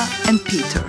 Laura and Peter.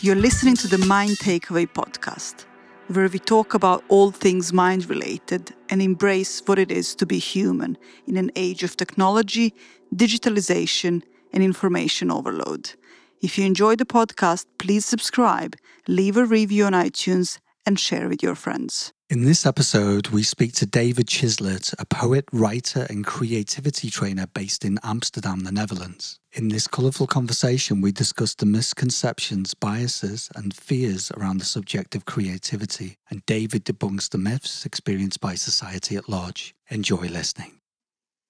You're listening to the Mind Takeaway podcast, where we talk about all things mind related and embrace what it is to be human in an age of technology, digitalization, and information overload. If you enjoy the podcast, please subscribe, leave a review on iTunes, and share with your friends. In this episode, we speak to David Chislett, a poet, writer, and creativity trainer based in Amsterdam, the Netherlands. In this colourful conversation, we discuss the misconceptions, biases, and fears around the subject of creativity, and David debunks the myths experienced by society at large. Enjoy listening.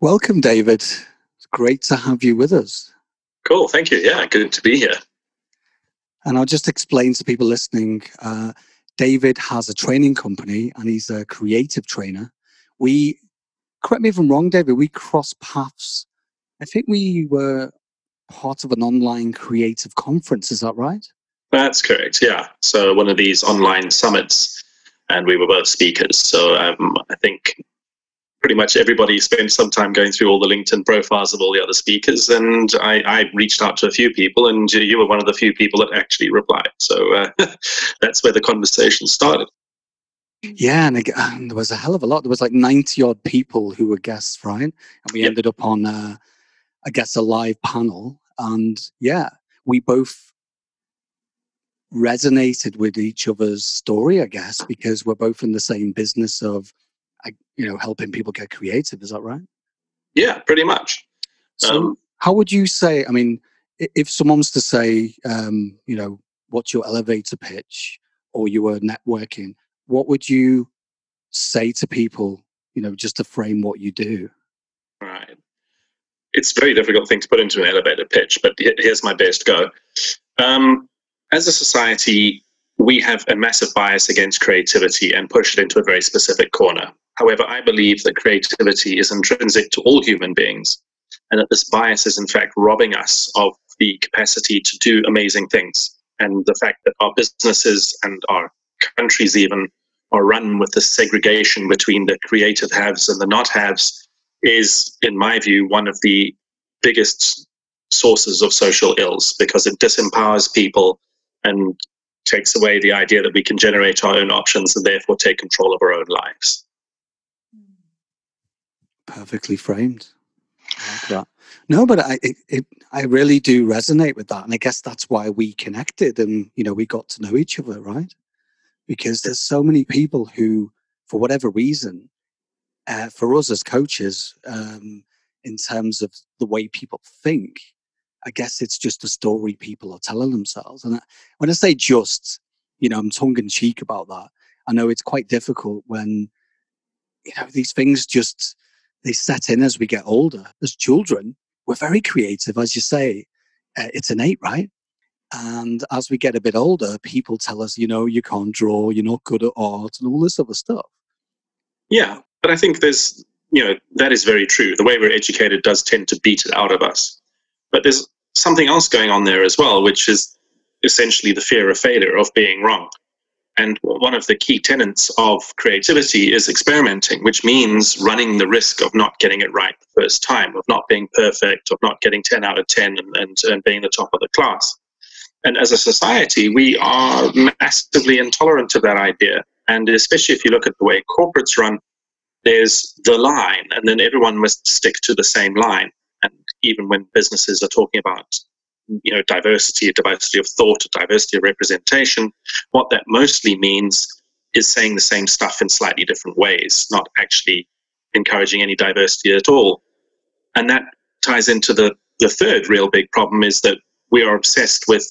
Welcome, David. It's great to have you with us. Cool, thank you. Yeah, good to be here. And I'll just explain to people listening. Uh, David has a training company and he's a creative trainer. We, correct me if I'm wrong, David, we crossed paths. I think we were part of an online creative conference. Is that right? That's correct. Yeah. So one of these online summits, and we were both speakers. So um, I think pretty much everybody spent some time going through all the LinkedIn profiles of all the other speakers, and I, I reached out to a few people, and you were one of the few people that actually replied. So uh, that's where the conversation started. Yeah, and, and, there was a hell of a lot. There was like ninety odd people who were guests, right? And we yep. ended up on, uh, I guess, a live panel, and yeah, we both resonated with each other's story, I guess, because we're both in the same business of you know helping people get creative is that right? Yeah pretty much. So um, how would you say i mean if someone's to say um, you know what's your elevator pitch or you were networking what would you say to people you know just to frame what you do? Right. It's a very difficult thing to put into an elevator pitch but here's my best go. Um, as a society we have a massive bias against creativity and push it into a very specific corner However, I believe that creativity is intrinsic to all human beings, and that this bias is in fact robbing us of the capacity to do amazing things. And the fact that our businesses and our countries even are run with the segregation between the creative haves and the not haves is, in my view, one of the biggest sources of social ills because it disempowers people and takes away the idea that we can generate our own options and therefore take control of our own lives perfectly framed. I like that. No, but I it, it, I really do resonate with that, and I guess that's why we connected, and you know we got to know each other, right? Because there's so many people who, for whatever reason, uh, for us as coaches, um, in terms of the way people think, I guess it's just a story people are telling themselves. And I, when I say just, you know, I'm tongue in cheek about that. I know it's quite difficult when, you know, these things just they set in as we get older. As children, we're very creative, as you say. Uh, it's innate, right? And as we get a bit older, people tell us, you know, you can't draw, you're not good at art, and all this other stuff. Yeah, but I think there's, you know, that is very true. The way we're educated does tend to beat it out of us. But there's something else going on there as well, which is essentially the fear of failure, of being wrong. And one of the key tenets of creativity is experimenting, which means running the risk of not getting it right the first time, of not being perfect, of not getting 10 out of 10 and, and, and being the top of the class. And as a society, we are massively intolerant to that idea. And especially if you look at the way corporates run, there's the line, and then everyone must stick to the same line. And even when businesses are talking about you know diversity—a diversity of thought, a diversity of representation. What that mostly means is saying the same stuff in slightly different ways, not actually encouraging any diversity at all. And that ties into the the third real big problem is that we are obsessed with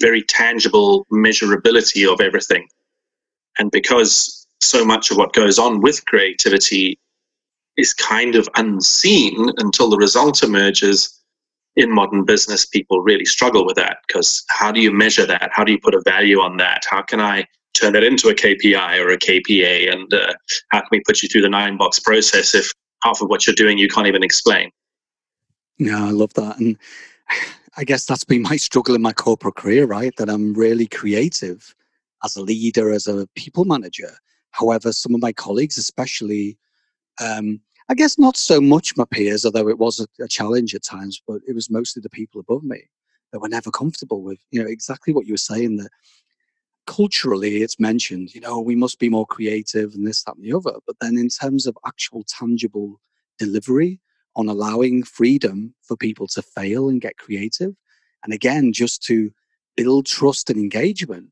very tangible measurability of everything. And because so much of what goes on with creativity is kind of unseen until the result emerges, in modern business, people really struggle with that because how do you measure that? How do you put a value on that? How can I turn that into a KPI or a KPA? And uh, how can we put you through the nine box process if half of what you're doing you can't even explain? Yeah, I love that. And I guess that's been my struggle in my corporate career, right? That I'm really creative as a leader, as a people manager. However, some of my colleagues, especially, um, I guess not so much my peers, although it was a, a, challenge at times, but it was mostly the people above me that we're never comfortable with. You know, exactly what you were saying that culturally it's mentioned, you know, we must be more creative and this, that, and the other. But then in terms of actual tangible delivery on allowing freedom for people to fail and get creative, and again, just to build trust and engagement.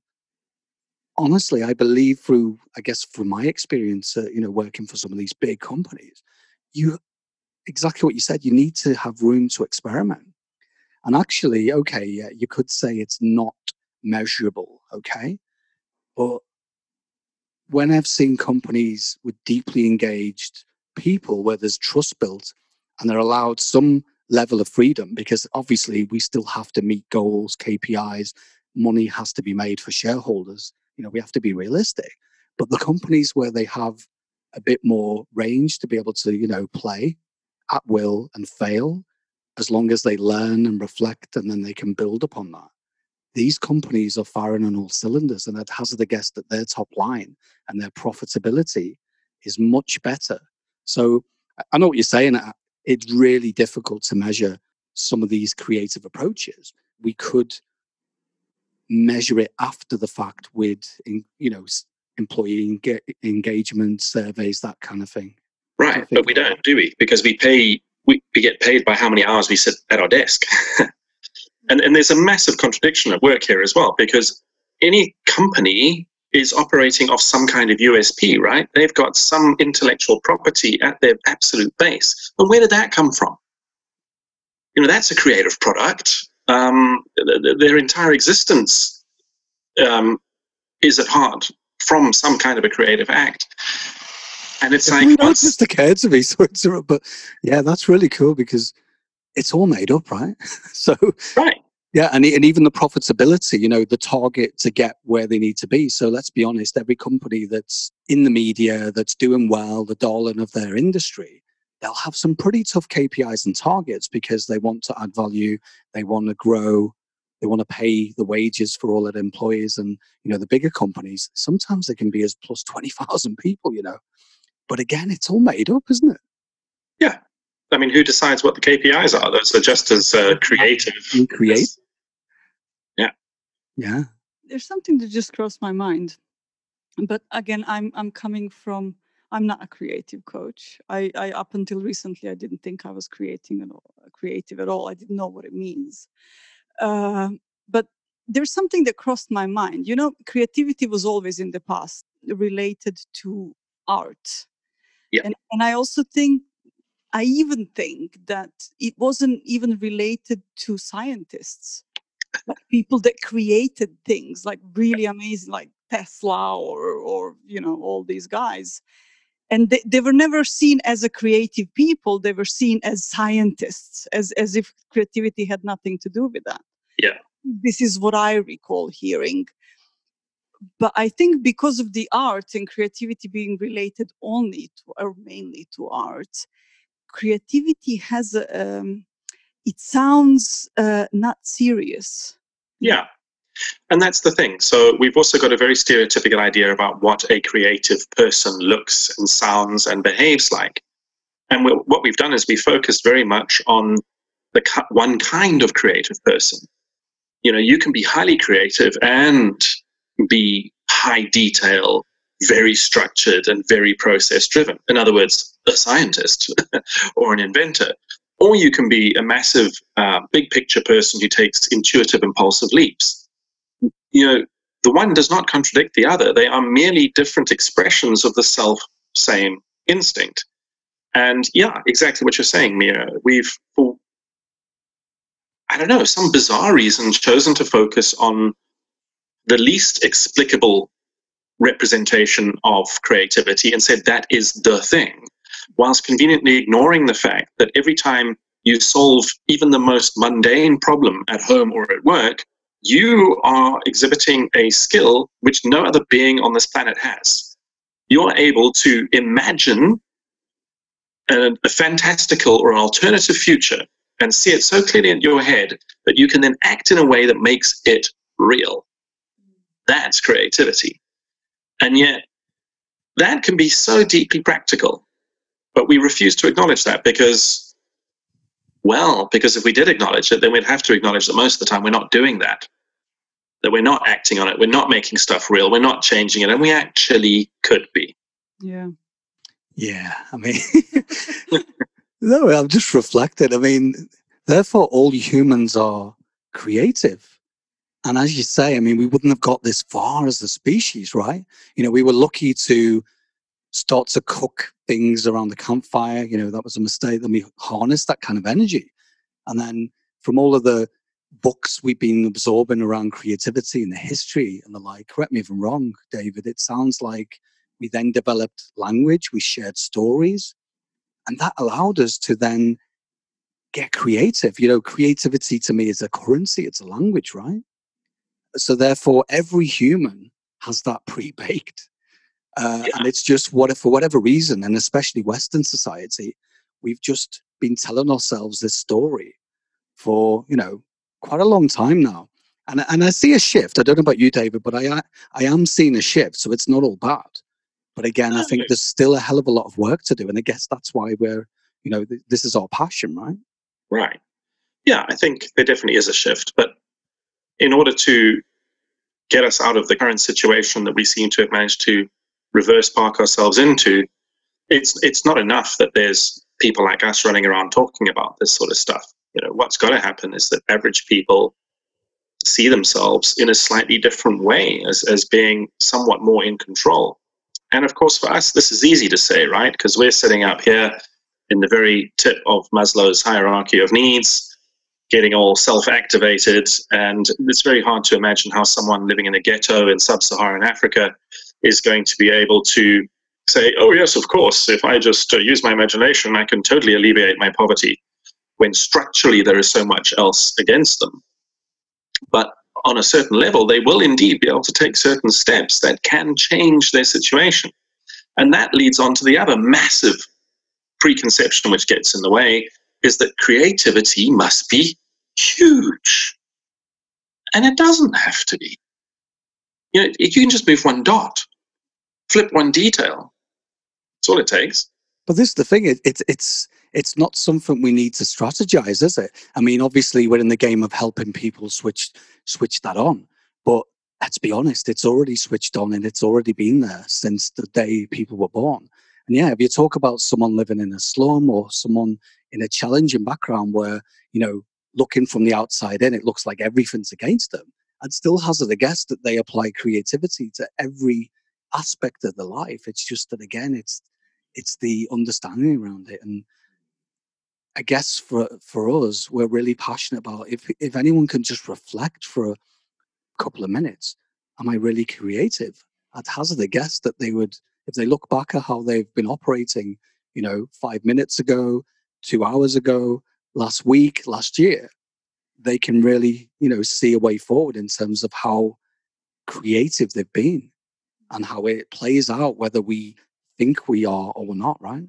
Honestly, I believe through, I guess, from my experience, uh, you know, working for some of these big companies, you exactly what you said. You need to have room to experiment. And actually, okay, yeah, you could say it's not measurable, okay? But when I've seen companies with deeply engaged people where there's trust built and they're allowed some level of freedom, because obviously we still have to meet goals, KPIs, money has to be made for shareholders. You know, we have to be realistic. But the companies where they have a bit more range to be able to, you know, play at will and fail, as long as they learn and reflect and then they can build upon that these companies are firing on all cylinders and I'd hazard a guess that their top line and their profitability is much better. So I know what you're saying. It's really difficult to measure some of these creative approaches. We could measure it after the fact with, you know, employee engagement surveys, that kind of thing. Right, but we don't, do we? Because we pay, we, we get paid by how many hours we sit at our desk. And, and there's a massive contradiction at work here as well, because any company is operating off some kind of USP, right? They've got some intellectual property at their absolute base. And where did that come from? You know, that's a creative product. Um, their entire existence um, is at heart from some kind of a creative act. And it's like, not just occurred to me, so it's, but yeah, that's really cool because it's all made up, right? so right. Yeah, and, and even the profitability, you know, the target to get where they need to be. So let's be honest, every company that's in the media, that's doing well, the Darling of their industry, they'll have some pretty tough KPIs and targets because they want to add value, they want to grow, they want to pay the wages for all their employees. And, you know, the bigger companies, sometimes they can be as plus 20,000 people, you know. But again, it's all made up, isn't it? Yeah, I mean, who decides what the KPIs are? Those are just as uh, creative. create. Yeah. Yeah. There's something that just crossed my mind, but again, I'm I'm coming from. I'm not a creative coach. I, I up until recently, I didn't think I was creating at all, creative at all. I didn't know what it means. Uh, but there's something that crossed my mind. You know, creativity was always in the past related to art. Yeah. And, and I also think I even think that it wasn't even related to scientists, like people that created things like really amazing, like Tesla or, or you know, all these guys. And they, they were never seen as a creative people. They were seen as scientists, as, as if creativity had nothing to do with that. Yeah. This is what I recall hearing. But I think because of the art and creativity being related only to, or mainly to art, creativity has a, um, it sounds uh, not serious. Yeah. And that's the thing. So we've also got a very stereotypical idea about what a creative person looks and sounds and behaves like. And we what we've done is we focused very much on the one kind of creative person. You know, you can be highly creative and be high detail, very structured, and very process driven. In other words, a scientist or an inventor. Or you can be a massive, uh, big picture person who takes intuitive, impulsive leaps. You know, the one does not contradict the other. They are merely different expressions of the self same instinct. And yeah, exactly what you're saying, Mia. We've, for, I don't know, some bizarre reason, chosen to focus on the least explicable representation of creativity and said that is the thing whilst conveniently ignoring the fact that every time you solve even the most mundane problem at home or at work, you are exhibiting a skill which no other being on this planet has. You're able to imagine a, a fantastical or an alternative future and see it so clearly in your head that you can then act in a way that makes it real. That's creativity. And yet, that can be so deeply practical. But we refuse to acknowledge that because well, because if we did acknowledge it, then we'd have to acknowledge that most of the time we're not doing that. That we're not acting on it, we're not making stuff real, we're not changing it, and we actually could be. Yeah. Yeah, I mean, no, I'm just reflected. I mean, therefore, all humans are creative. And as you say, I mean, we wouldn't have got this far as a species, right? You know, we were lucky to start to cook things around the campfire. You know, that was a mistake. Then we harnessed that kind of energy. And then from all of the books we've been absorbing around creativity and the history and the like, correct me if I'm wrong, David, it sounds like we then developed language, we shared stories, and that allowed us to then get creative. You know, creativity to me is a currency, it's a language, right? So therefore, every human has that pre-baked. Uh, yeah. And it's just what, for whatever reason, and especially Western society, we've just been telling ourselves this story for you know quite a long time now. And and I see a shift. I don't know about you, David, but I I am seeing a shift. So it's not all bad. But again, I think there's still a hell of a lot of work to do. And I guess that's why we're, you know, th- this is our passion, right? Right. Yeah, I think there definitely is a shift. But in order to get us out of the current situation that we seem to have managed to reverse park ourselves into, it's it's not enough that there's people like us running around talking about this sort of stuff. You know, what's got to happen is that average people see themselves in a slightly different way as, as being somewhat more in control. And of course, for us, this is easy to say, right? Because we're sitting up here in the very tip of Maslow's hierarchy of needs, getting all self activated. And it's very hard to imagine how someone living in a ghetto in sub Saharan Africa is going to be able to say, oh, yes, of course, if I just uh, use my imagination, I can totally alleviate my poverty, when structurally there is so much else against them. But on a certain level, they will indeed be able to take certain steps that can change their situation. And that leads on to the other massive preconception which gets in the way is that creativity must be huge. And it doesn't have to be. You know, you can just move one dot, flip one detail. That's all it takes. But this is the thing, it, it's it's it's not something we need to strategize, is it? I mean, obviously we're in the game of helping people switch switch that on. But let's be honest, it's already switched on and it's already been there since the day people were born. And yeah, if you talk about someone living in a slum or someone in a challenging background where, you know, looking from the outside in, it looks like everything's against them, I'd still hazard a guess that they apply creativity to every aspect of their life. It's just that again, it's it's the understanding around it. And I guess for for us, we're really passionate about if if anyone can just reflect for a couple of minutes, am I really creative? I'd hazard a guess that they would, if they look back at how they've been operating, you know, five minutes ago, two hours ago, last week, last year, they can really, you know, see a way forward in terms of how creative they've been and how it plays out, whether we think we are or we're not, right?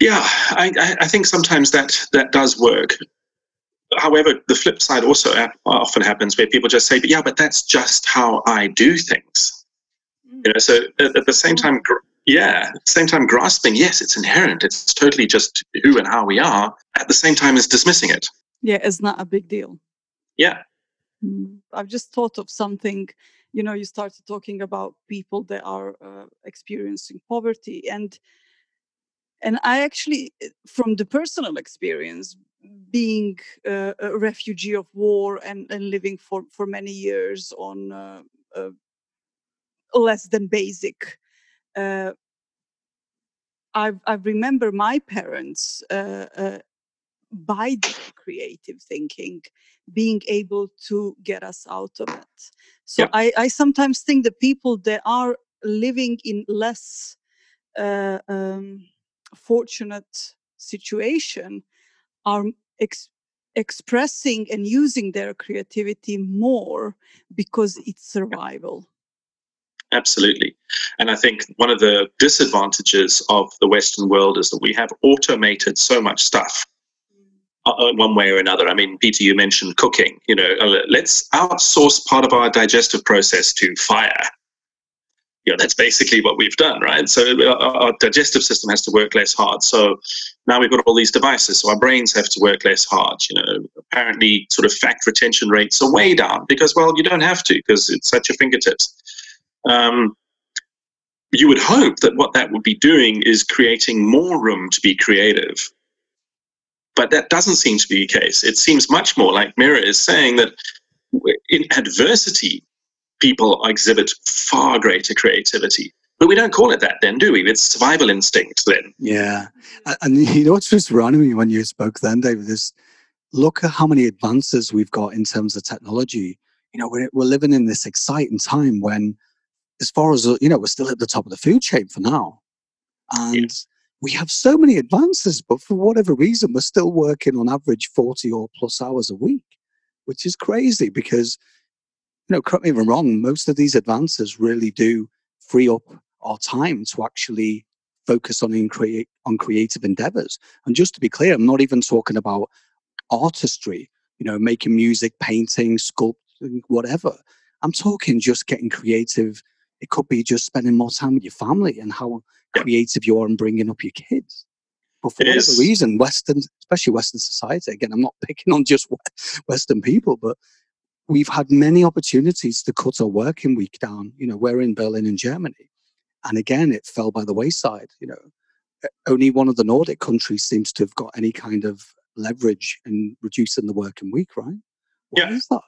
Yeah, I, I think sometimes that that does work. However, the flip side also often happens where people just say, "But "Yeah, but that's just how I do things." Mm. You know, so at, at the same time, yeah, at the same time, grasping, yes, it's inherent. It's totally just who and how we are. At the same time, as dismissing it. Yeah, it's not a big deal. Yeah. Mm. I've just thought of something. You know, you started talking about people that are uh, experiencing poverty, and and i actually eh, from the personal experience being uh, a refugee of war and, and living for, for many years on uh, uh, less than basic uh, I, I remember my parents uh, uh, by creative thinking being able to get us out of it so. I, I sometimes think the people that are living in less um, fortunate situation are ex- expressing and using their creativity more because it's survival. Absolutely. And I think one of the disadvantages of the Western world is that we have automated so much stuff uh, uh one way or another. I mean, Peter, you mentioned cooking. You know, uh, let's outsource part of our digestive process to fire you know, that's basically what we've done, right? So uh, our, our digestive system has to work less hard. So now we've got all these devices, so our brains have to work less hard. You know, apparently, sort of fact retention rates are way down because, well, you don't have to because it's at your fingertips. Um, you would hope that what that would be doing is creating more room to be creative. But that doesn't seem to be the case. It seems much more like Mira is saying that in adversity, people exhibit far greater creativity. But we don't call it that then, do we? It's survival instinct then. Yeah. And you know what's just running me when you spoke then, David, is look at how many advances we've got in terms of technology. You know, we're, we're living in this exciting time when as far as you know, we're still at the top of the food chain for now, and we have so many advances. But for whatever reason, we're still working on average forty or plus hours a week, which is crazy because, you know, correct me if I'm wrong. Most of these advances really do free up our time to actually focus on in create on creative endeavors. And just to be clear, I'm not even talking about artistry. You know, making music, painting, sculpting, whatever. I'm talking just getting creative it could be just spending more time with your family and how creative you are in bringing up your kids. But for whatever reason, Western, especially Western society, again, I'm not picking on just Western people, but we've had many opportunities to cut our working week down. You know, we're in Berlin and Germany. And again, it fell by the wayside. You know, uh, only one of the Nordic countries seems to have got any kind of leverage in reducing the working week, right? Why yeah. is that?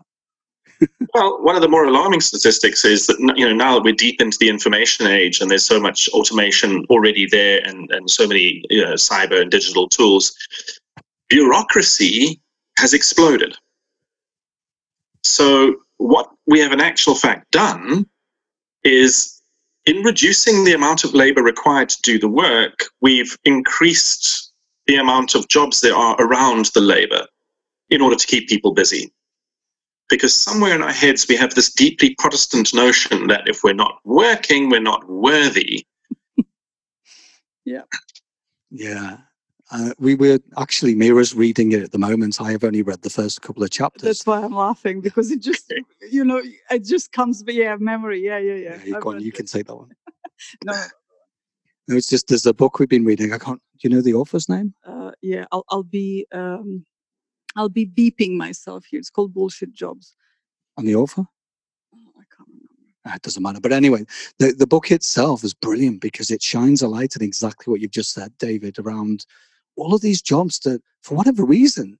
well, one of the more alarming statistics is that you know now that we're deep into the information age, and there's so much automation already there, and and so many you know, cyber and digital tools. Bureaucracy has exploded. So what we have in actual fact done is in reducing the amount of labor required to do the work, we've increased the amount of jobs there are around the labor in order to keep people busy because somewhere in our heads we have this deeply Protestant notion that if we're not working, we're not worthy. yeah. Yeah. Uh, we were actually Mira's reading it at the moment. I have only read the first couple of chapters. That's why I'm laughing because it just, you know, it just comes. Yeah, memory. Yeah, yeah, yeah. yeah you, you can say that one. no. no, it's just there's a book we've been reading. I can't. Do you know the author's name? Uh, yeah, I'll I'll be um, I'll be beeping myself here. It's called bullshit jobs. On the author? Oh, I can't remember. Ah, it doesn't matter. But anyway, the, the book itself is brilliant because it shines a light on exactly what you've just said, David, around all of these jobs that, for whatever reason,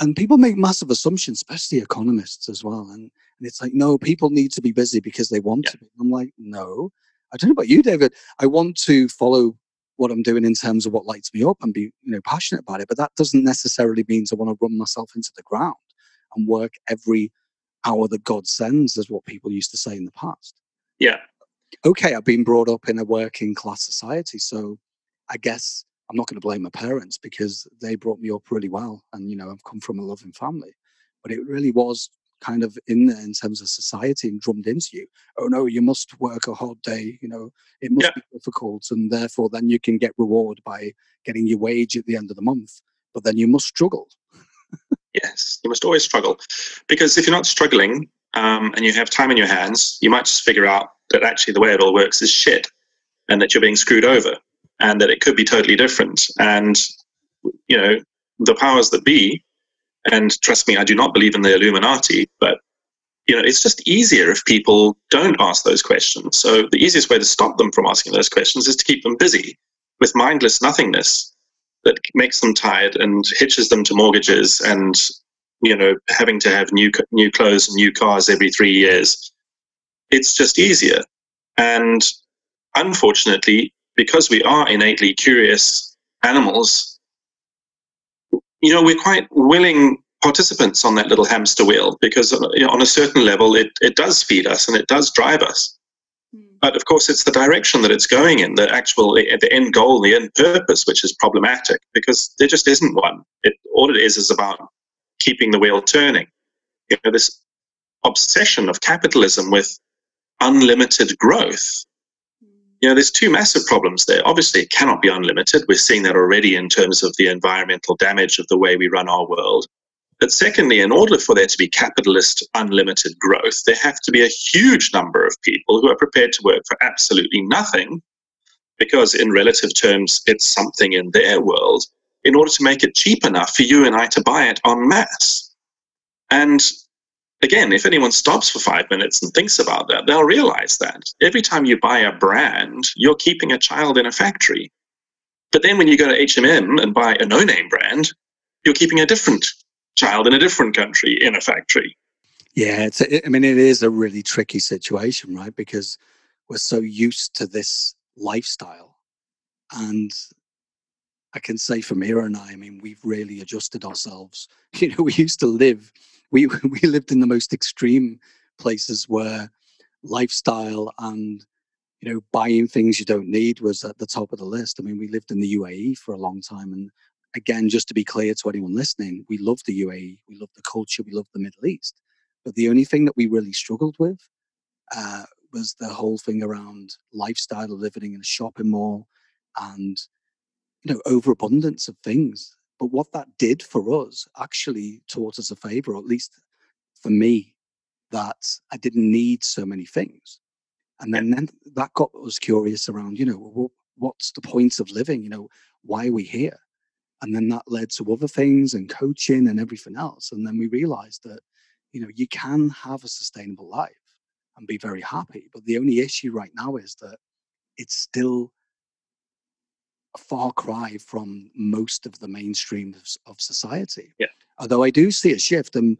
and people make massive assumptions, especially economists as well. And, and it's like, no, people need to be busy because they want yeah. to be. I'm like, no. I don't know about you, David. I want to follow what I'm doing in terms of what lights me up and be, you know, passionate about it. But that doesn't necessarily mean I want to run myself into the ground and work every hour that God sends, as what people used to say in the past. Yeah. Okay, I've been brought up in a working class society, so I guess I'm not going to blame my parents because they brought me up really well, and you know, I've come from a loving family. But it really was kind of in there in terms of society and drummed into you. Oh no, you must work a hard day. You know, it must yeah. be difficult, and therefore then you can get reward by getting your wage at the end of the month. But then you must struggle. yes, you must always struggle, because if you're not struggling um, and you have time in your hands, you might just figure out that actually the way it all works is shit, and that you're being screwed over, and that it could be totally different. And you know, the powers that be and trust me, I do not believe in the Illuminati, but you know, it's just easier if people don't ask those questions. So the easiest way to stop them from asking those questions is to keep them busy with mindless nothingness that makes them tired and hitches them to mortgages and you know having to have new new clothes and new cars every 3 years. It's just easier. And unfortunately, because we are innately curious animals, you know, we're quite willing participants on that little hamster wheel because you know, on a certain level it, it does feed us and it does drive us. Hmm. But of course, it's the direction that it's going in, the actual, the end goal, the end purpose, which is problematic because there just isn't one. It, all it is is about keeping the wheel turning. You know, this obsession of capitalism with unlimited growth you know, there's two massive problems there. Obviously, it cannot be unlimited. We're seeing that already in terms of the environmental damage of the way we run our world. But secondly, in order for there to be capitalist unlimited growth, there have to be a huge number of people who are prepared to work for absolutely nothing, because in relative terms, it's something in their world, in order to make it cheap enough for you and I to buy it en masse. And again, if anyone stops for five minutes and thinks about that, they'll realize that every time you buy a brand, you're keeping a child in a factory. But then when you go to H&M and buy a no-name brand, you're keeping a different child in a different country in a factory. Yeah, it's. A, I mean, it is a really tricky situation, right? Because we're so used to this lifestyle, and I can say for Mira and I, I mean, we've really adjusted ourselves. You know, we used to live, we we lived in the most extreme places where lifestyle and you know buying things you don't need was at the top of the list. I mean, we lived in the UAE for a long time, and again, just to be clear to anyone listening, we love the UAE, we love the culture, we love the Middle East. But the only thing that we really struggled with uh, was the whole thing around lifestyle, living in a shopping mall, and you know, overabundance of things. But what that did for us actually taught us a favor, or at least for me, that I didn't need so many things. And then, then that got us curious around, you know, well, what's the point of living? You know, why are we here? and then that led to other things and coaching and everything else and then we realized that you know you can have a sustainable life and be very happy but the only issue right now is that it's still a far cry from most of the mainstream of, of society. Yeah. Although i do see a shift and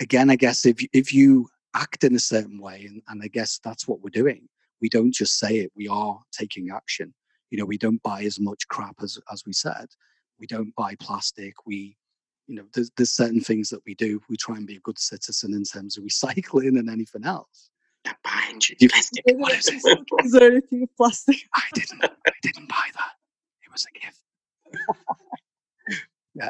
again i guess if if you act in a certain way and, and i guess that's what we're doing we don't just say it we are taking action. You know we don't buy as much crap as as we said. We don't buy plastic. We you know there's, there's certain things that we do. We try and be a good citizen in terms of recycling and anything else. You, you plastic. Is there anything plastic? i didn't i didn't buy that it was a gift yeah.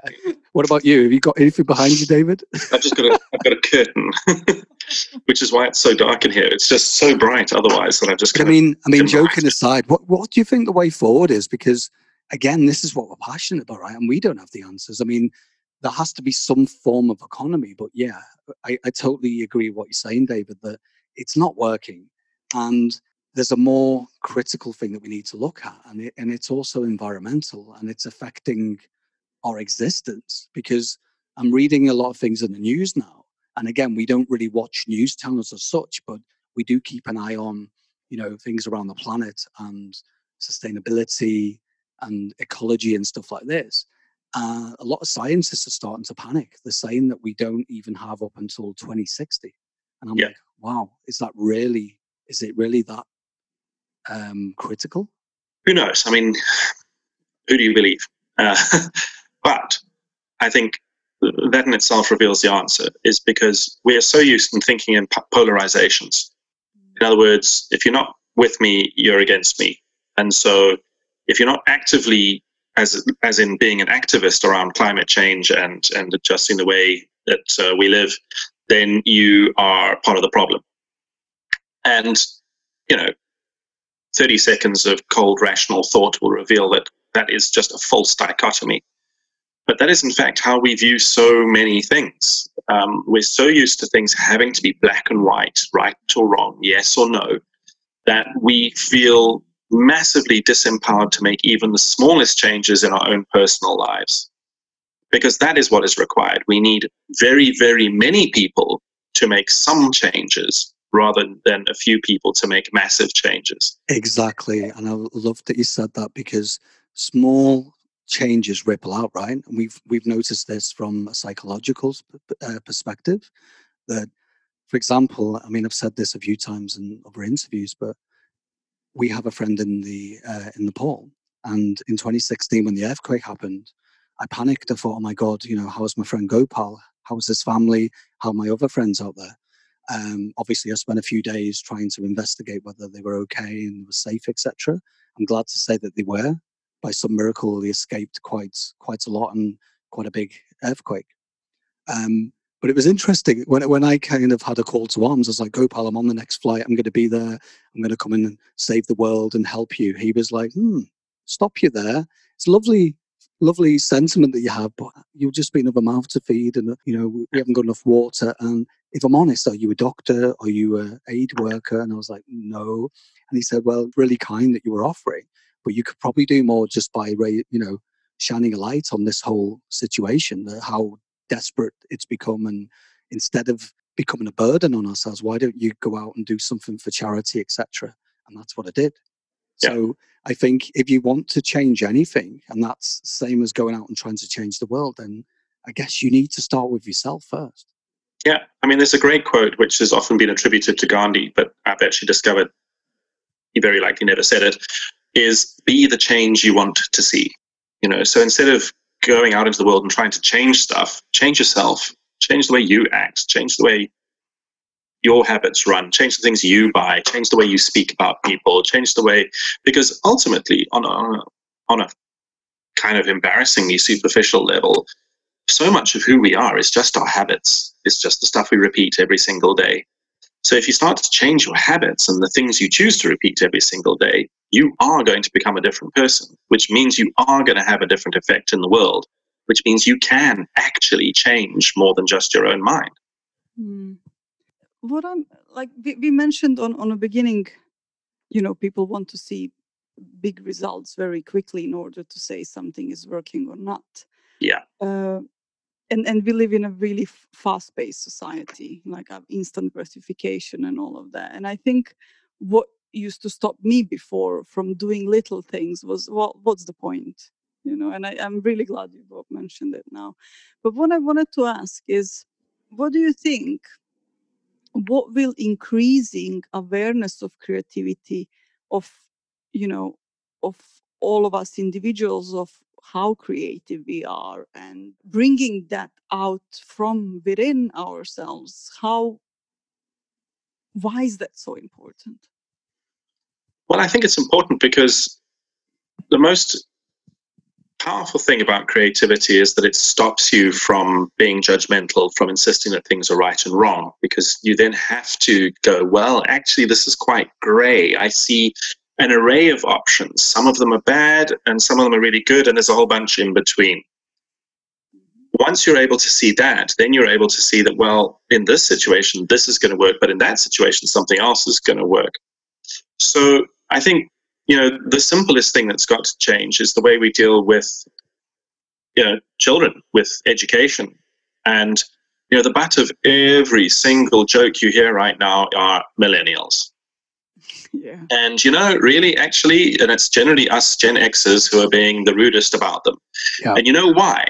what about you have you got anything behind you david I've just got a, I've got a curtain, which is why it's so dark in here. It's just so bright otherwise that I've just I mean, I mean, joking aside, what what do you think the way forward is? Because again, this is what we're passionate about, right? And we don't have the answers. I mean, there has to be some form of economy, but yeah, I, I totally agree with what you're saying, David. That it's not working, and there's a more critical thing that we need to look at, and it, and it's also environmental, and it's affecting our existence. Because I'm reading a lot of things in the news now, and again, we don't really watch news channels as such, but we do keep an eye on you know things around the planet and sustainability and ecology and stuff like this uh, a lot of scientists are starting to panic they're saying that we don't even have up until 2060 and i'm Yeah. like wow is that really is it really that um critical who knows? I mean, who do you believe? Uh, but I think that in itself reveals the answer is because we are so used in thinking in polarizations. In other words, if you're not with me, you're against me. And so if you're not actively, as, as in being an activist around climate change and, and adjusting the way that uh, we live, then you are part of the problem. And, you know, 30 seconds of cold rational thought will reveal that that is just a false dichotomy. But that is, in fact, how we view so many things. Um, we're so used to things having to be black and white, right or wrong, yes or no, that we feel massively disempowered to make even the smallest changes in our own personal lives. Because that is what is required. We need very, very many people to make some changes rather than a few people to make massive changes. exactly and i love that you said that because small changes ripple out right and we've we've noticed this from a psychological uh, perspective that for example i mean i've said this a few times in other interviews but we have a friend in the uh, in Nepal, and in 2016 when the earthquake happened, I panicked. I thought, "Oh my God, you know, how's my friend Gopal? How's his family? How are my other friends out there?" Um, obviously, I spent a few days trying to investigate whether they were okay and were safe, etc. I'm glad to say that they were. By some miracle, they escaped quite quite a lot and quite a big earthquake. Um, but it was interesting when when I kind of had a call to arms. I was like, "Gopal, I'm on the next flight. I'm going to be there. I'm going to come in and save the world and help you." He was like, "Hmm, stop you there. It's lovely lovely sentiment that you have, but you've just been of a mouth to feed, and you know we haven't got enough water. And if I'm honest, are you a doctor? Are you a aid worker? And I was like, no. And he said, well, really kind that you were offering, but you could probably do more just by you know shining a light on this whole situation, how desperate it's become, and instead of becoming a burden on ourselves, why don't you go out and do something for charity, etc. And that's what I did. Yeah. So I think if you want to change anything, and that's same as going out and trying to change the world, then I guess you need to start with yourself first. Yeah, I mean, there's a great quote which has often been attributed to Gandhi, but I've actually discovered he very likely never said it. Is be the change you want to see. You know, so instead of going out into the world and trying to change stuff, change yourself, change the way you act, change the way your habits run, change the things you buy, change the way you speak about people, change the way, because ultimately, on a, on a, on a kind of embarrassingly superficial level, so much of who we are is just our habits. It's just the stuff we repeat every single day. So if you start to change your habits and the things you choose to repeat every single day, you are going to become a different person, which means you are going to have a different effect in the world, which means you can actually change more than just your own mind. Mm what I'm like we, we mentioned on on the beginning, you know, people want to see big results very quickly in order to say something is working or not. Yeah. Uh, and and we live in a really fast-paced society, like instant gratification and all of that. And I think what used to stop me before from doing little things was well, what's the point? You know, and I, I'm really glad you both mentioned it now. But what I wanted to ask is, what do you think what will increasing awareness of creativity of you know of all of us individuals of how creative we are and bringing that out from within ourselves how why is that so important well i think it's important because the most powerful thing about creativity is that it stops you from being judgmental, from insisting that things are right and wrong, because you then have to go, well, actually, this is quite gray. I see an array of options. Some of them are bad, and some of them are really good, and there's a whole bunch in between. Once you're able to see that, then you're able to see that, well, in this situation, this is going to work, but in that situation, something else is going to work. So I think you know, the simplest thing that's got to change is the way we deal with, you know, children, with education. And, you know, the butt of every single joke you hear right now are millennials. Yeah. And, you know, really, actually, and it's generally us Gen Xers who are being the rudest about them. Yeah. And you know why?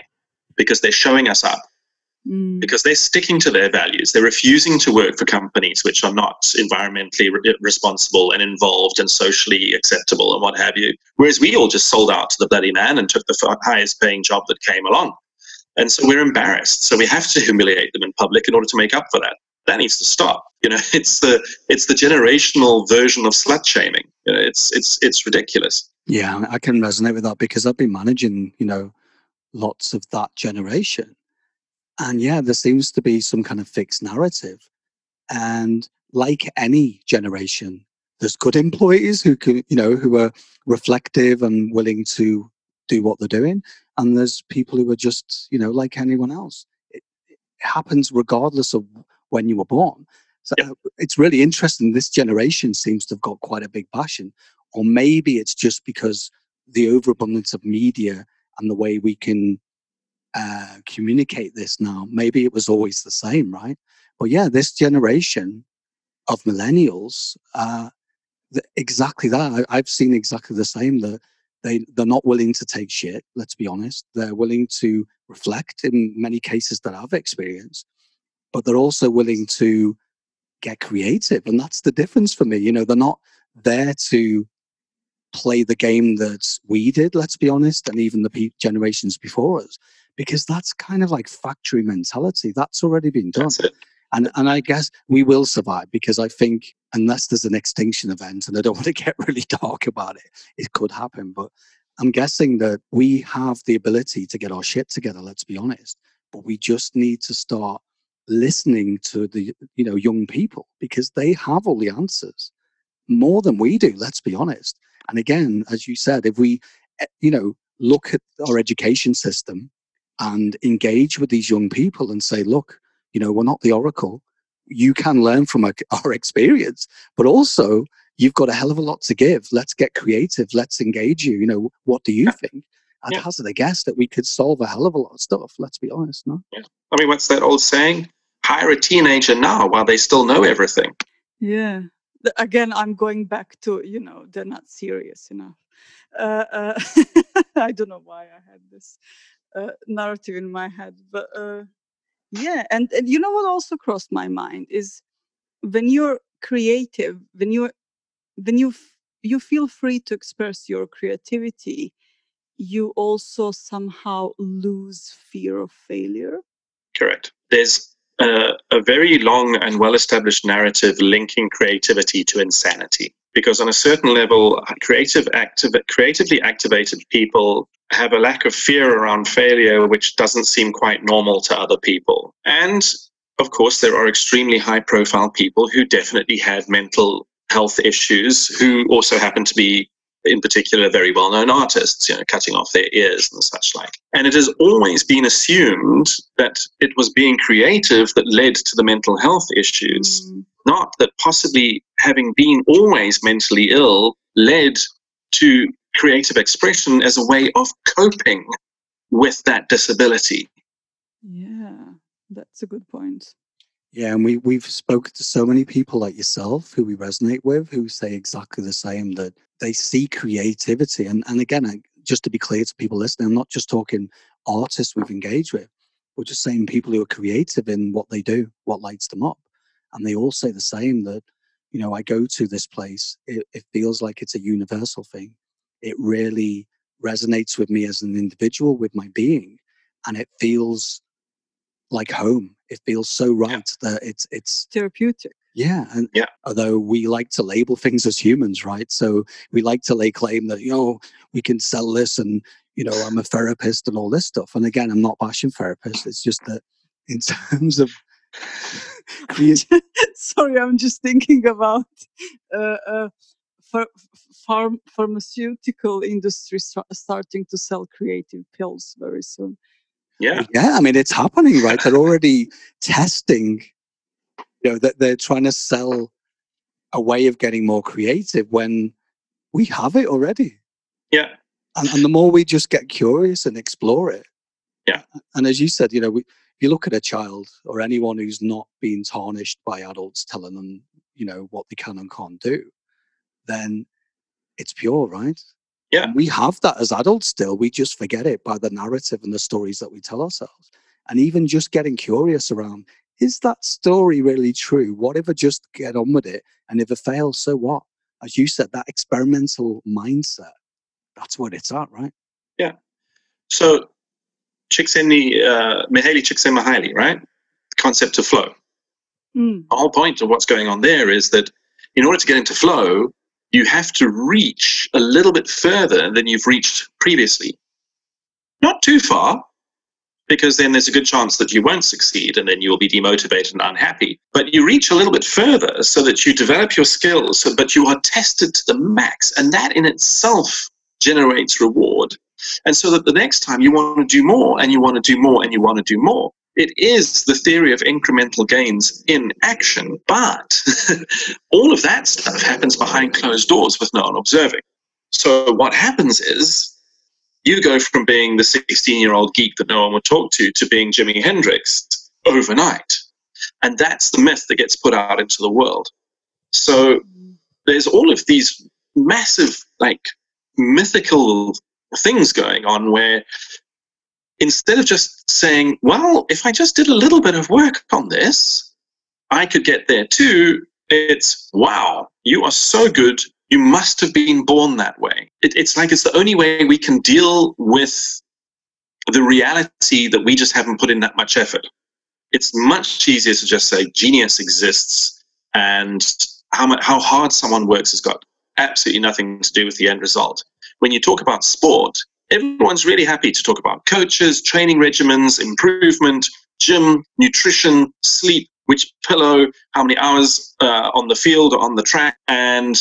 Because they're showing us up. Mm. because they're sticking to their values. They're refusing to work for companies which are not environmentally re- responsible and involved and socially acceptable and what have you. Whereas we all just sold out to the bloody man and took the highest paying job that came along. And so we're embarrassed. So we have to humiliate them in public in order to make up for that. That needs to stop. You know, it's the it's the generational version of slut shaming. You know, it's it's it's ridiculous. Yeah, I can resonate with that because I've been managing, you know, lots of that generation and yeah, there seems to be some kind of fixed narrative. And like any generation, there's good employees who can, you know, who are reflective and willing to do what they're doing. And there's people who are just, you know, like anyone else. It, it happens regardless of when you were born. So yeah. it's really interesting. This generation seems to have got quite a big passion, or maybe it's just because the overabundance of media and the way we can uh, communicate this now. Maybe it was always the same, right? But yeah, this generation of millennials, uh, exactly that. I, have seen exactly the same. That they they're not willing to take shit. Let's be honest. They're willing to reflect in many cases that I've experienced, but they're also willing to get creative, and that's the difference for me. You know, they're not there to play the game that we did. Let's be honest, and even the generations before us because that's kind of like factory mentality. That's already been done. And, and I guess we will survive because I think unless there's an extinction event, and I don't want to get really dark about it, it could happen. But I'm guessing that we have the ability to get our shit together, let's be honest. But we just need to start listening to the you know young people because they have all the answers more than we do let's be honest and again as you said if we eh, you know look at our education system and engage with these young people and say, look, you know, we're not the oracle. You can learn from our, our experience, but also you've got a hell of a lot to give. Let's get creative. Let's engage you. You know, what do you think? I'd Yeah. hazard a guess that we could solve a hell of a lot of stuff. Let's be honest, no? Yeah. I mean, what's that old saying? Hire a teenager now while they still know everything. Yeah. Again, I'm going back to, you know, they're not serious enough. Uh, uh, I don't know why I had this uh, narrative in my head, but uh, yeah. And, and you know what also crossed my mind is when you're creative, when you when you f- you feel free to express your creativity, you also somehow lose fear of failure. Correct. There's a, a very long and well established narrative linking creativity to insanity. Because on a certain level, creative creatively activated people have a lack of fear around failure, which doesn't seem quite normal to other people. And of course, there are extremely high profile people who definitely had mental health issues who also happen to be in particular very well-known artists, you know, cutting off their ears and such like. And it has always been assumed that it was being creative that led to the mental health issues, Mm, not that possibly having been always mentally ill led to creative expression as a way of coping with that disability. yeah, that's a good point. Yeah, and we we've spoken to so many people like yourself who we resonate with who say exactly the same that they see creativity and and again just to be clear to people listening, I'm not just talking artists we've engaged with. We're just saying people who are creative in what they do, what lights them up. And they all say the same that, you know, I go to this place, it, it feels like it's a universal thing. It really resonates with me as an individual, with my being, and it feels like home. It feels so right that it's it's Therapeutic. yeah, and Yeah. although we like to label things as humans, right? So we like to lay claim that you know we can sell this, and you know I'm a therapist and all this stuff. And again, I'm not bashing therapists. It's just that in terms of Sorry, I'm just thinking about uh, uh, ph- pharm- pharmaceutical industry sta- starting to sell creative pills very soon. Yeah. yeah, I mean it's happening, right? They're already testing. You know that they're trying to sell a way of getting more creative when we have it already. Yeah. and, and the more we just get curious and explore it Yeah. and as you said you know we, if you look at a child or anyone who's not being tarnished by adults telling them you know what they can and can't do then it's pure right Yeah. And we have that as adults still we just forget it by the narrative and the stories that we tell ourselves and even just getting curious around is that story really true what if i just get on with it and if it fails so what as you said that experimental mindset that's what it's at, right? Yeah. So, Csikszentmihalyi, uh, Mihaly Csikszentmihalyi, right? The concept of flow. Mm, The whole point of what's going on there is that in order to get into flow, you have to reach a little bit further than you've reached previously. Not too far, because then there's a good chance that you won't succeed and then you'll be demotivated and unhappy. But you reach a little bit further so that you develop your skills, but you are tested to the max. And that in itself generates reward. And so that the next time you want to do more and you want to do more and you want to do more. It is the theory of incremental gains in action, but all of that stuff happens behind closed doors with no one observing. So what happens is you go from being the 16 year old geek that no one would talk to to being Jimi Hendrix overnight. And that's the myth that gets put out into the world. So there's all of these massive, like, mythical things going on where instead of just saying, well, if I just did a little bit of work on this, I could get there too, it's, wow, you are so good. You must have been born that way. It, it's like it's the only way we can deal with the reality that we just haven't put in that much effort. It's much easier to just say genius exists and how, mu- how hard someone works has got absolutely nothing to do with the end result. When you talk about sport, everyone's really happy to talk about coaches, training regimens, improvement, gym, nutrition, sleep, which pillow, how many hours uh, on the field or on the track. And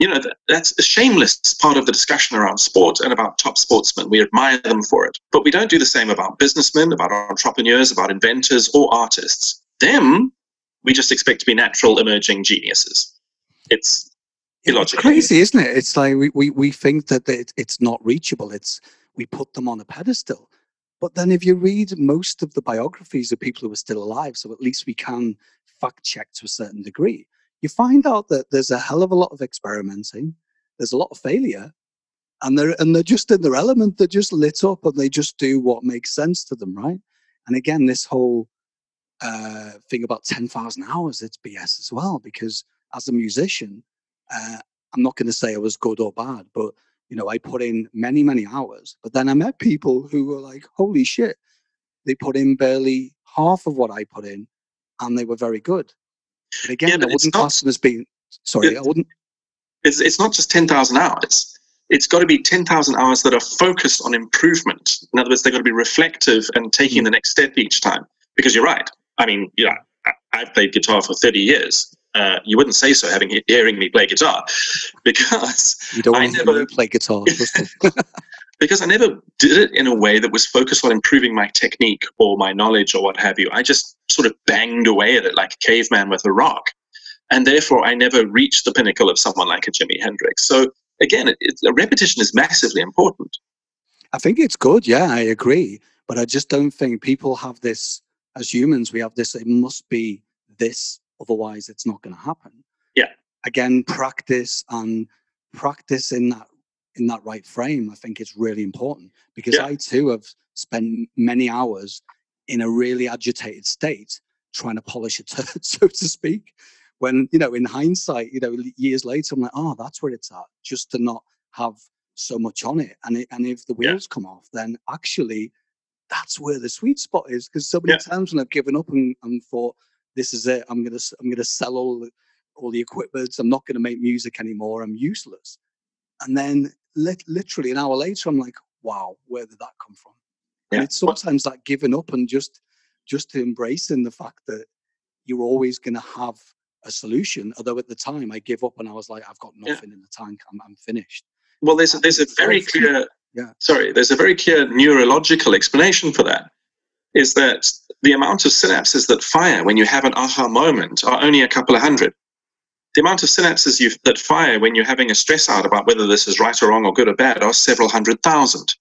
you know, that, that's a shameless part of the discussion around sport and about top sportsmen. We admire them for it. But we don't do the same about businessmen, about entrepreneurs, about inventors, or artists. Them, we just expect to be natural emerging geniuses. It's illogical. crazy, isn't it? It's like we, we, we think that it, it's not reachable. It's we put them on a pedestal. But then if you read most of the biographies of people who are still alive, so at least we can fact check to a certain degree, you find out that there's a hell of a lot of experimenting, there's a lot of failure, and they're and they're just in their element, they're just lit up and they just do what makes sense to them, right? And again, this whole uh, thing about 10,000 hours, it's BS as well, because as a musician, uh, I'm not going to say I was good or bad, but you know, I put in many, many hours. But then I met people who were like, holy shit, they put in barely half of what I put in and they were very good. But again, Yeah, but I wouldn't not- class them as being, sorry, I wouldn't, It's, it's not just 10,000 hours. It's got to be 10,000 hours that are focused on improvement. In other words, they've got to be reflective and taking the next step each time. Because you're right. I mean, yeah, I, I've played guitar for 30 years. Uh, you wouldn't say so having hearing me play guitar because you don't I never- play guitar. because I never did it in a way that was focused on improving my technique or my knowledge or what have you. I just sort of banged away at it like a caveman with a rock. And therefore, I never reached the pinnacle of someone like a Jimi Hendrix. So, again, it, it, a repetition is massively important. I think it's good. Yeah, I agree. But I just don't think people have this, as humans, we have this, it must be this, otherwise it's not going to happen. Yeah. Again, practice and practice in that in that right frame, I think is really important because Yeah. I too have spent many hours in a really agitated state trying to polish a turd, so to speak. When, you know, in hindsight, you know, years later, I'm like, oh, that's where it's at, just to not have so much on it. And it, and if the Yeah. wheels come off, then actually that's where the sweet spot is. Because so many Yeah. times when I've given up and, and thought, this is it, I'm gonna I'm gonna sell all the all the equipment, I'm not gonna make music anymore, I'm useless. And then lit- literally an hour later, I'm like, wow, where did that come from? And it's sometimes that giving up and just just embracing the fact that you're always gonna have a solution. Although at the time I give up and I was like, I've got Yeah. nothing in the tank, I'm, I'm finished. Well, there's a, there's a very clear, Yeah. sorry, there's a very clear neurological explanation for that. Is that the amount of synapses that fire when you have an aha moment are only a couple of hundred. The amount of synapses you that fire when you're having a stress out about whether this is right or wrong or good or bad are several hundred thousand.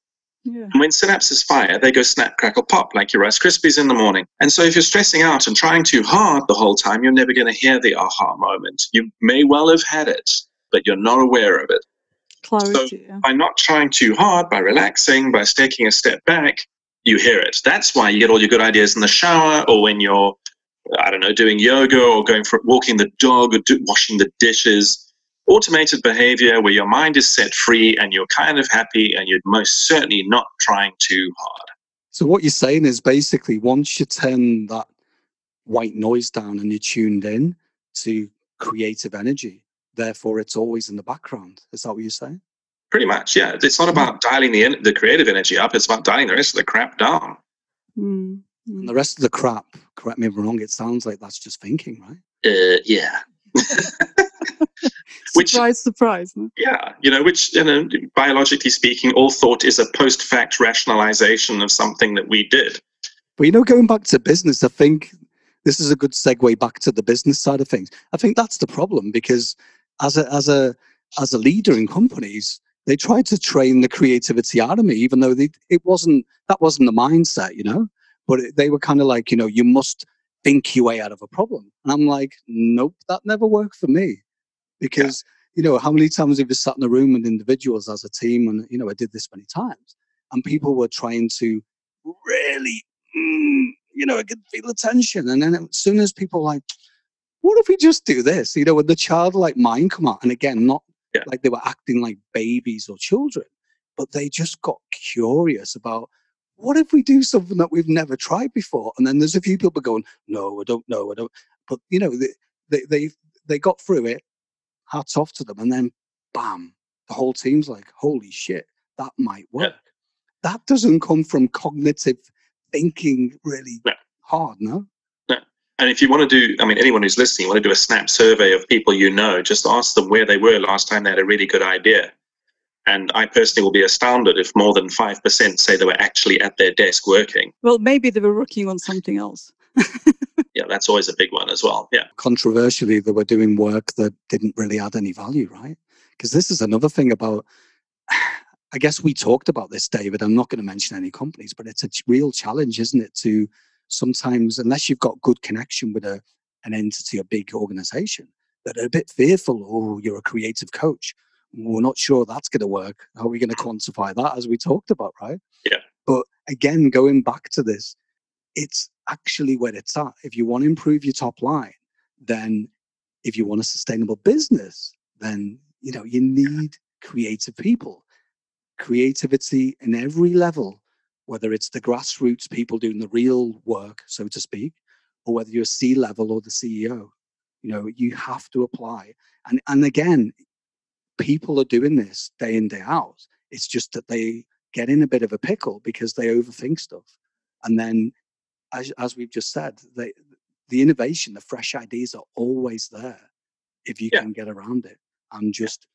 Yeah. And when synapses fire, they go snap, crackle, pop, like your Rice Krispies in the morning. And so if you're stressing out and trying too hard the whole time, you're never going to hear the aha moment. You may well have had it, but you're not aware of it. Clarity. yeah. By not trying too hard, by relaxing, by taking a step back, you hear it. That's why you get all your good ideas in the shower or when you're, I don't know, doing yoga or going for walking the dog or do, washing the dishes. Automated behavior where your mind is set free and you're kind of happy and you're most certainly not trying too hard. So what you're saying is basically once you turn that white noise down and you're tuned in to creative energy, therefore it's always in the background. Is that what you're saying? Pretty much, yeah. It's not about dialing the en- the creative energy up. It's about dialing the rest of the crap down. Mm, And the rest of the crap, correct me if I'm wrong, it sounds like that's just thinking, right? Uh, yeah, which- Surprise, surprise. no? yeah. You know, which you know, biologically speaking, all thought is a post fact rationalization of something that we did. But you know, going back to business, I think this is a good segue back to the business side of things. I think that's the problem because as a as a as a leader in companies, they tried to train the creativity out of me, even though they, it wasn't that wasn't the mindset, you know. But it, they were kind of like, you know, you must think your way out of a problem, and I'm like, nope, that never worked for me, because you know how many times have you sat in a room with individuals as a team, and you know I did this many times, and people were trying to really mm, you know, I could feel the tension. And then as soon as people like, what if we just do this? You know, when the childlike mind come out, and again, not Yeah. like they were acting like babies or children, but they just got curious about what if we do something that we've never tried before? And then there's a few people going, no, I don't know, I don't. But you know, they they they, they got through it. Hats off to them, and then bam, the whole team's like, holy shit, that might Yeah. work. That doesn't come from cognitive thinking really No. hard, no? And if you want to do, I mean, anyone who's listening, you want to do a snap survey of people you know, just ask them where they were last time they had a really good idea. And I personally will be astounded if more than 5% say they were actually at their desk working. Well, maybe they were working on something else. yeah, that's always a big one as well. Yeah. Controversially, they were doing work that didn't really add any value, right? Because this is another thing about, I guess we talked about this, David. I'm not going to mention any companies, but it's a real challenge, isn't it? To sometimes, unless you've got good connection with a, an entity, a big organization, that are a bit fearful, oh, you're a creative coach. We're not sure that's going to work. How are we going to quantify that, as we talked about, right? Yeah. But again, going back to this, it's actually where it's at. If you want to improve your top line, then if you want a sustainable business, then you know you need creative people. Creativity in every level, whether it's the grassroots people doing the real work, so to speak, or whether you're C level or the CEO. You know, you have to apply. And and again, people are doing this day in, day out. It's just that they get in a bit of a pickle because they overthink stuff. And then as, as we've just said, they, the innovation, the fresh ideas are always there if you Yeah. can get around it. And just,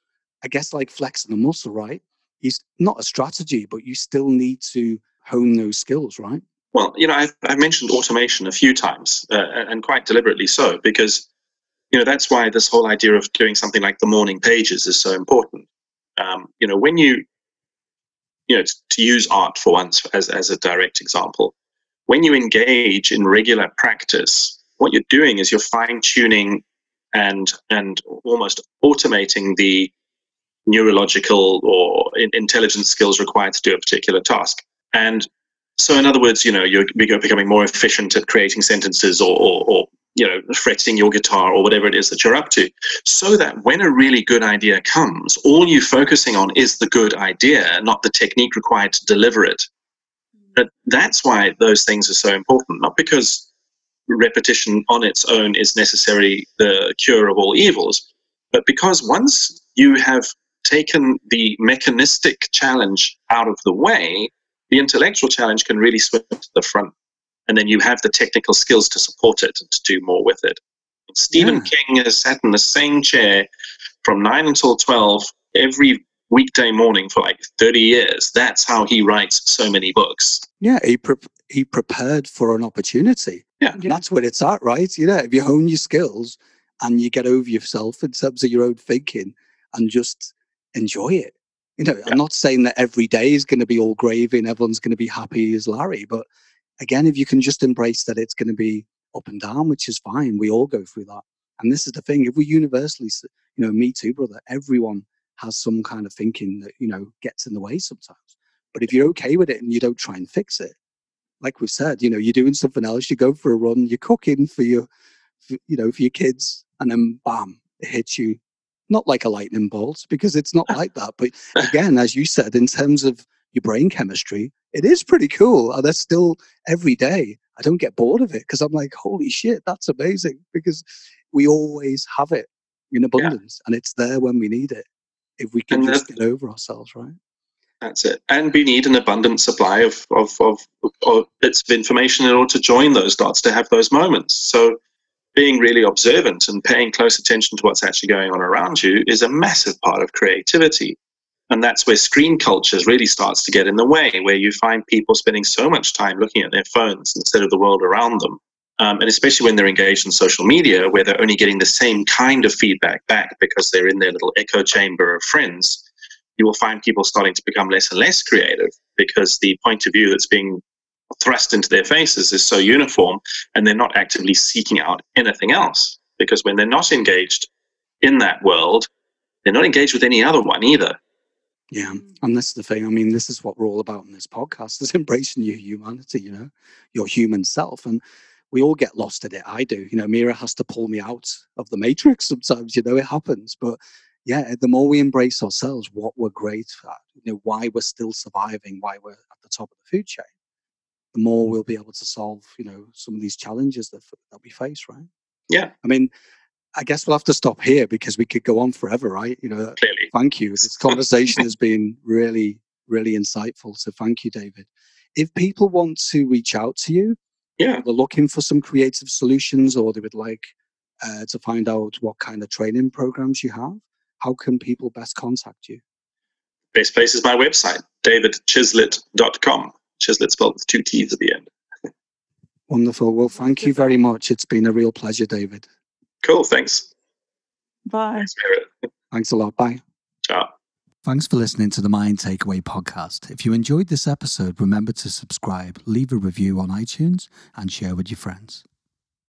I guess, like flexing a muscle, right? It's not a strategy, but you still need to hone those skills, right? Well, you know, I've, I've mentioned automation a few times, uh, and quite deliberately so, because you know that's why this whole idea of doing something like the morning pages is so important. Um, you know, when you, you know, to use art for once as as a direct example, when you engage in regular practice, what you're doing is you're fine tuning and and almost automating the neurological or in, intelligence skills required to do a particular task. And so, in other words, you know, you're becoming more efficient at creating sentences or, or, or you know, fretting your guitar or whatever it is that you're up to, so that when a really good idea comes, all you're focusing on is the good idea, not the technique required to deliver it. But that's why those things are so important, not because repetition on its own is necessarily the cure of all evils, but because once you have taken the mechanistic challenge out of the way, the intellectual challenge can really swim to the front. And then you have the technical skills to support it and to do more with it. Stephen Yeah. King has sat in the same chair from 9 until 12 every weekday morning for like 30 years. That's how he writes so many books. Yeah, he pre- he prepared for an opportunity. Yeah. And that's where it's at, right? You know, if you hone your skills and you get over yourself in terms of your own thinking and just enjoy it. You know, Yeah. I'm not saying that every day is going to be all gravy and everyone's going to be happy as Larry, but again, if you can just embrace that it's going to be up and down, which is fine. We all go through that. And this is the thing: if we universally, you know, me too, brother. Everyone has some kind of thinking that you know gets in the way sometimes. But if you're okay with it and you don't try and fix it, like we've said, you know, you're doing something else, you go for a run, you're cooking for your, for, you know, for your kids, and then bam, it hits you. Not like a lightning bolt because it's not like that. But again, as you said, in terms of your brain chemistry, it is pretty cool. And that's still every day. I don't get bored of it because I'm like, holy shit, that's amazing because we always have it in abundance and it's there when we need it. If we can And just get over ourselves, right? That's it. And we need an abundant supply of, of, of, of bits of information in order to join those dots to have those moments. So being really observant and paying close attention to what's actually going on around you is a massive part of creativity. And that's where screen cultures really starts to get in the way, where you find people spending so much time looking at their phones instead of the world around them. Um, and especially when they're engaged in social media, where they're only getting the same kind of feedback back because they're in their little echo chamber of friends, you will find people starting to become less and less creative because the point of view that's being thrust into their faces is so uniform and they're not actively seeking out anything else. Because when they're not engaged in that world, they're not engaged with any other one either. Yeah. And this is the thing. I mean, this is what we're all about in this podcast is embracing your humanity, you know, your human self. And we all get lost in it. I do. You know, Mira has to pull me out of the matrix sometimes, you know, it happens. But yeah, the more we embrace ourselves, what we're great at, you know, why we're still surviving, why we're at the top of the food chain, the more we'll be able to solve, you know, some of these challenges that, that we face, right? Yeah. I mean, I guess we'll have to stop here because we could go on forever, right? You know, Clearly. thank you. This conversation has been really, really insightful. So thank you, David. If people want to reach out to you, Yeah. they're looking for some creative solutions or they would like uh, to find out what kind of training programs you have, how can people best contact you? Best place is my website, davidchislett.com. Chislett spelled with two T's at the end. Wonderful. Well, thank you very much. It's been a real pleasure, David. Cool. Thanks. Bye. Thanks, Thanks a lot. Bye. Ciao. Thanks for listening to the Mind Takeaway podcast. If you enjoyed this episode, remember to subscribe, leave a review on iTunes, and share with your friends.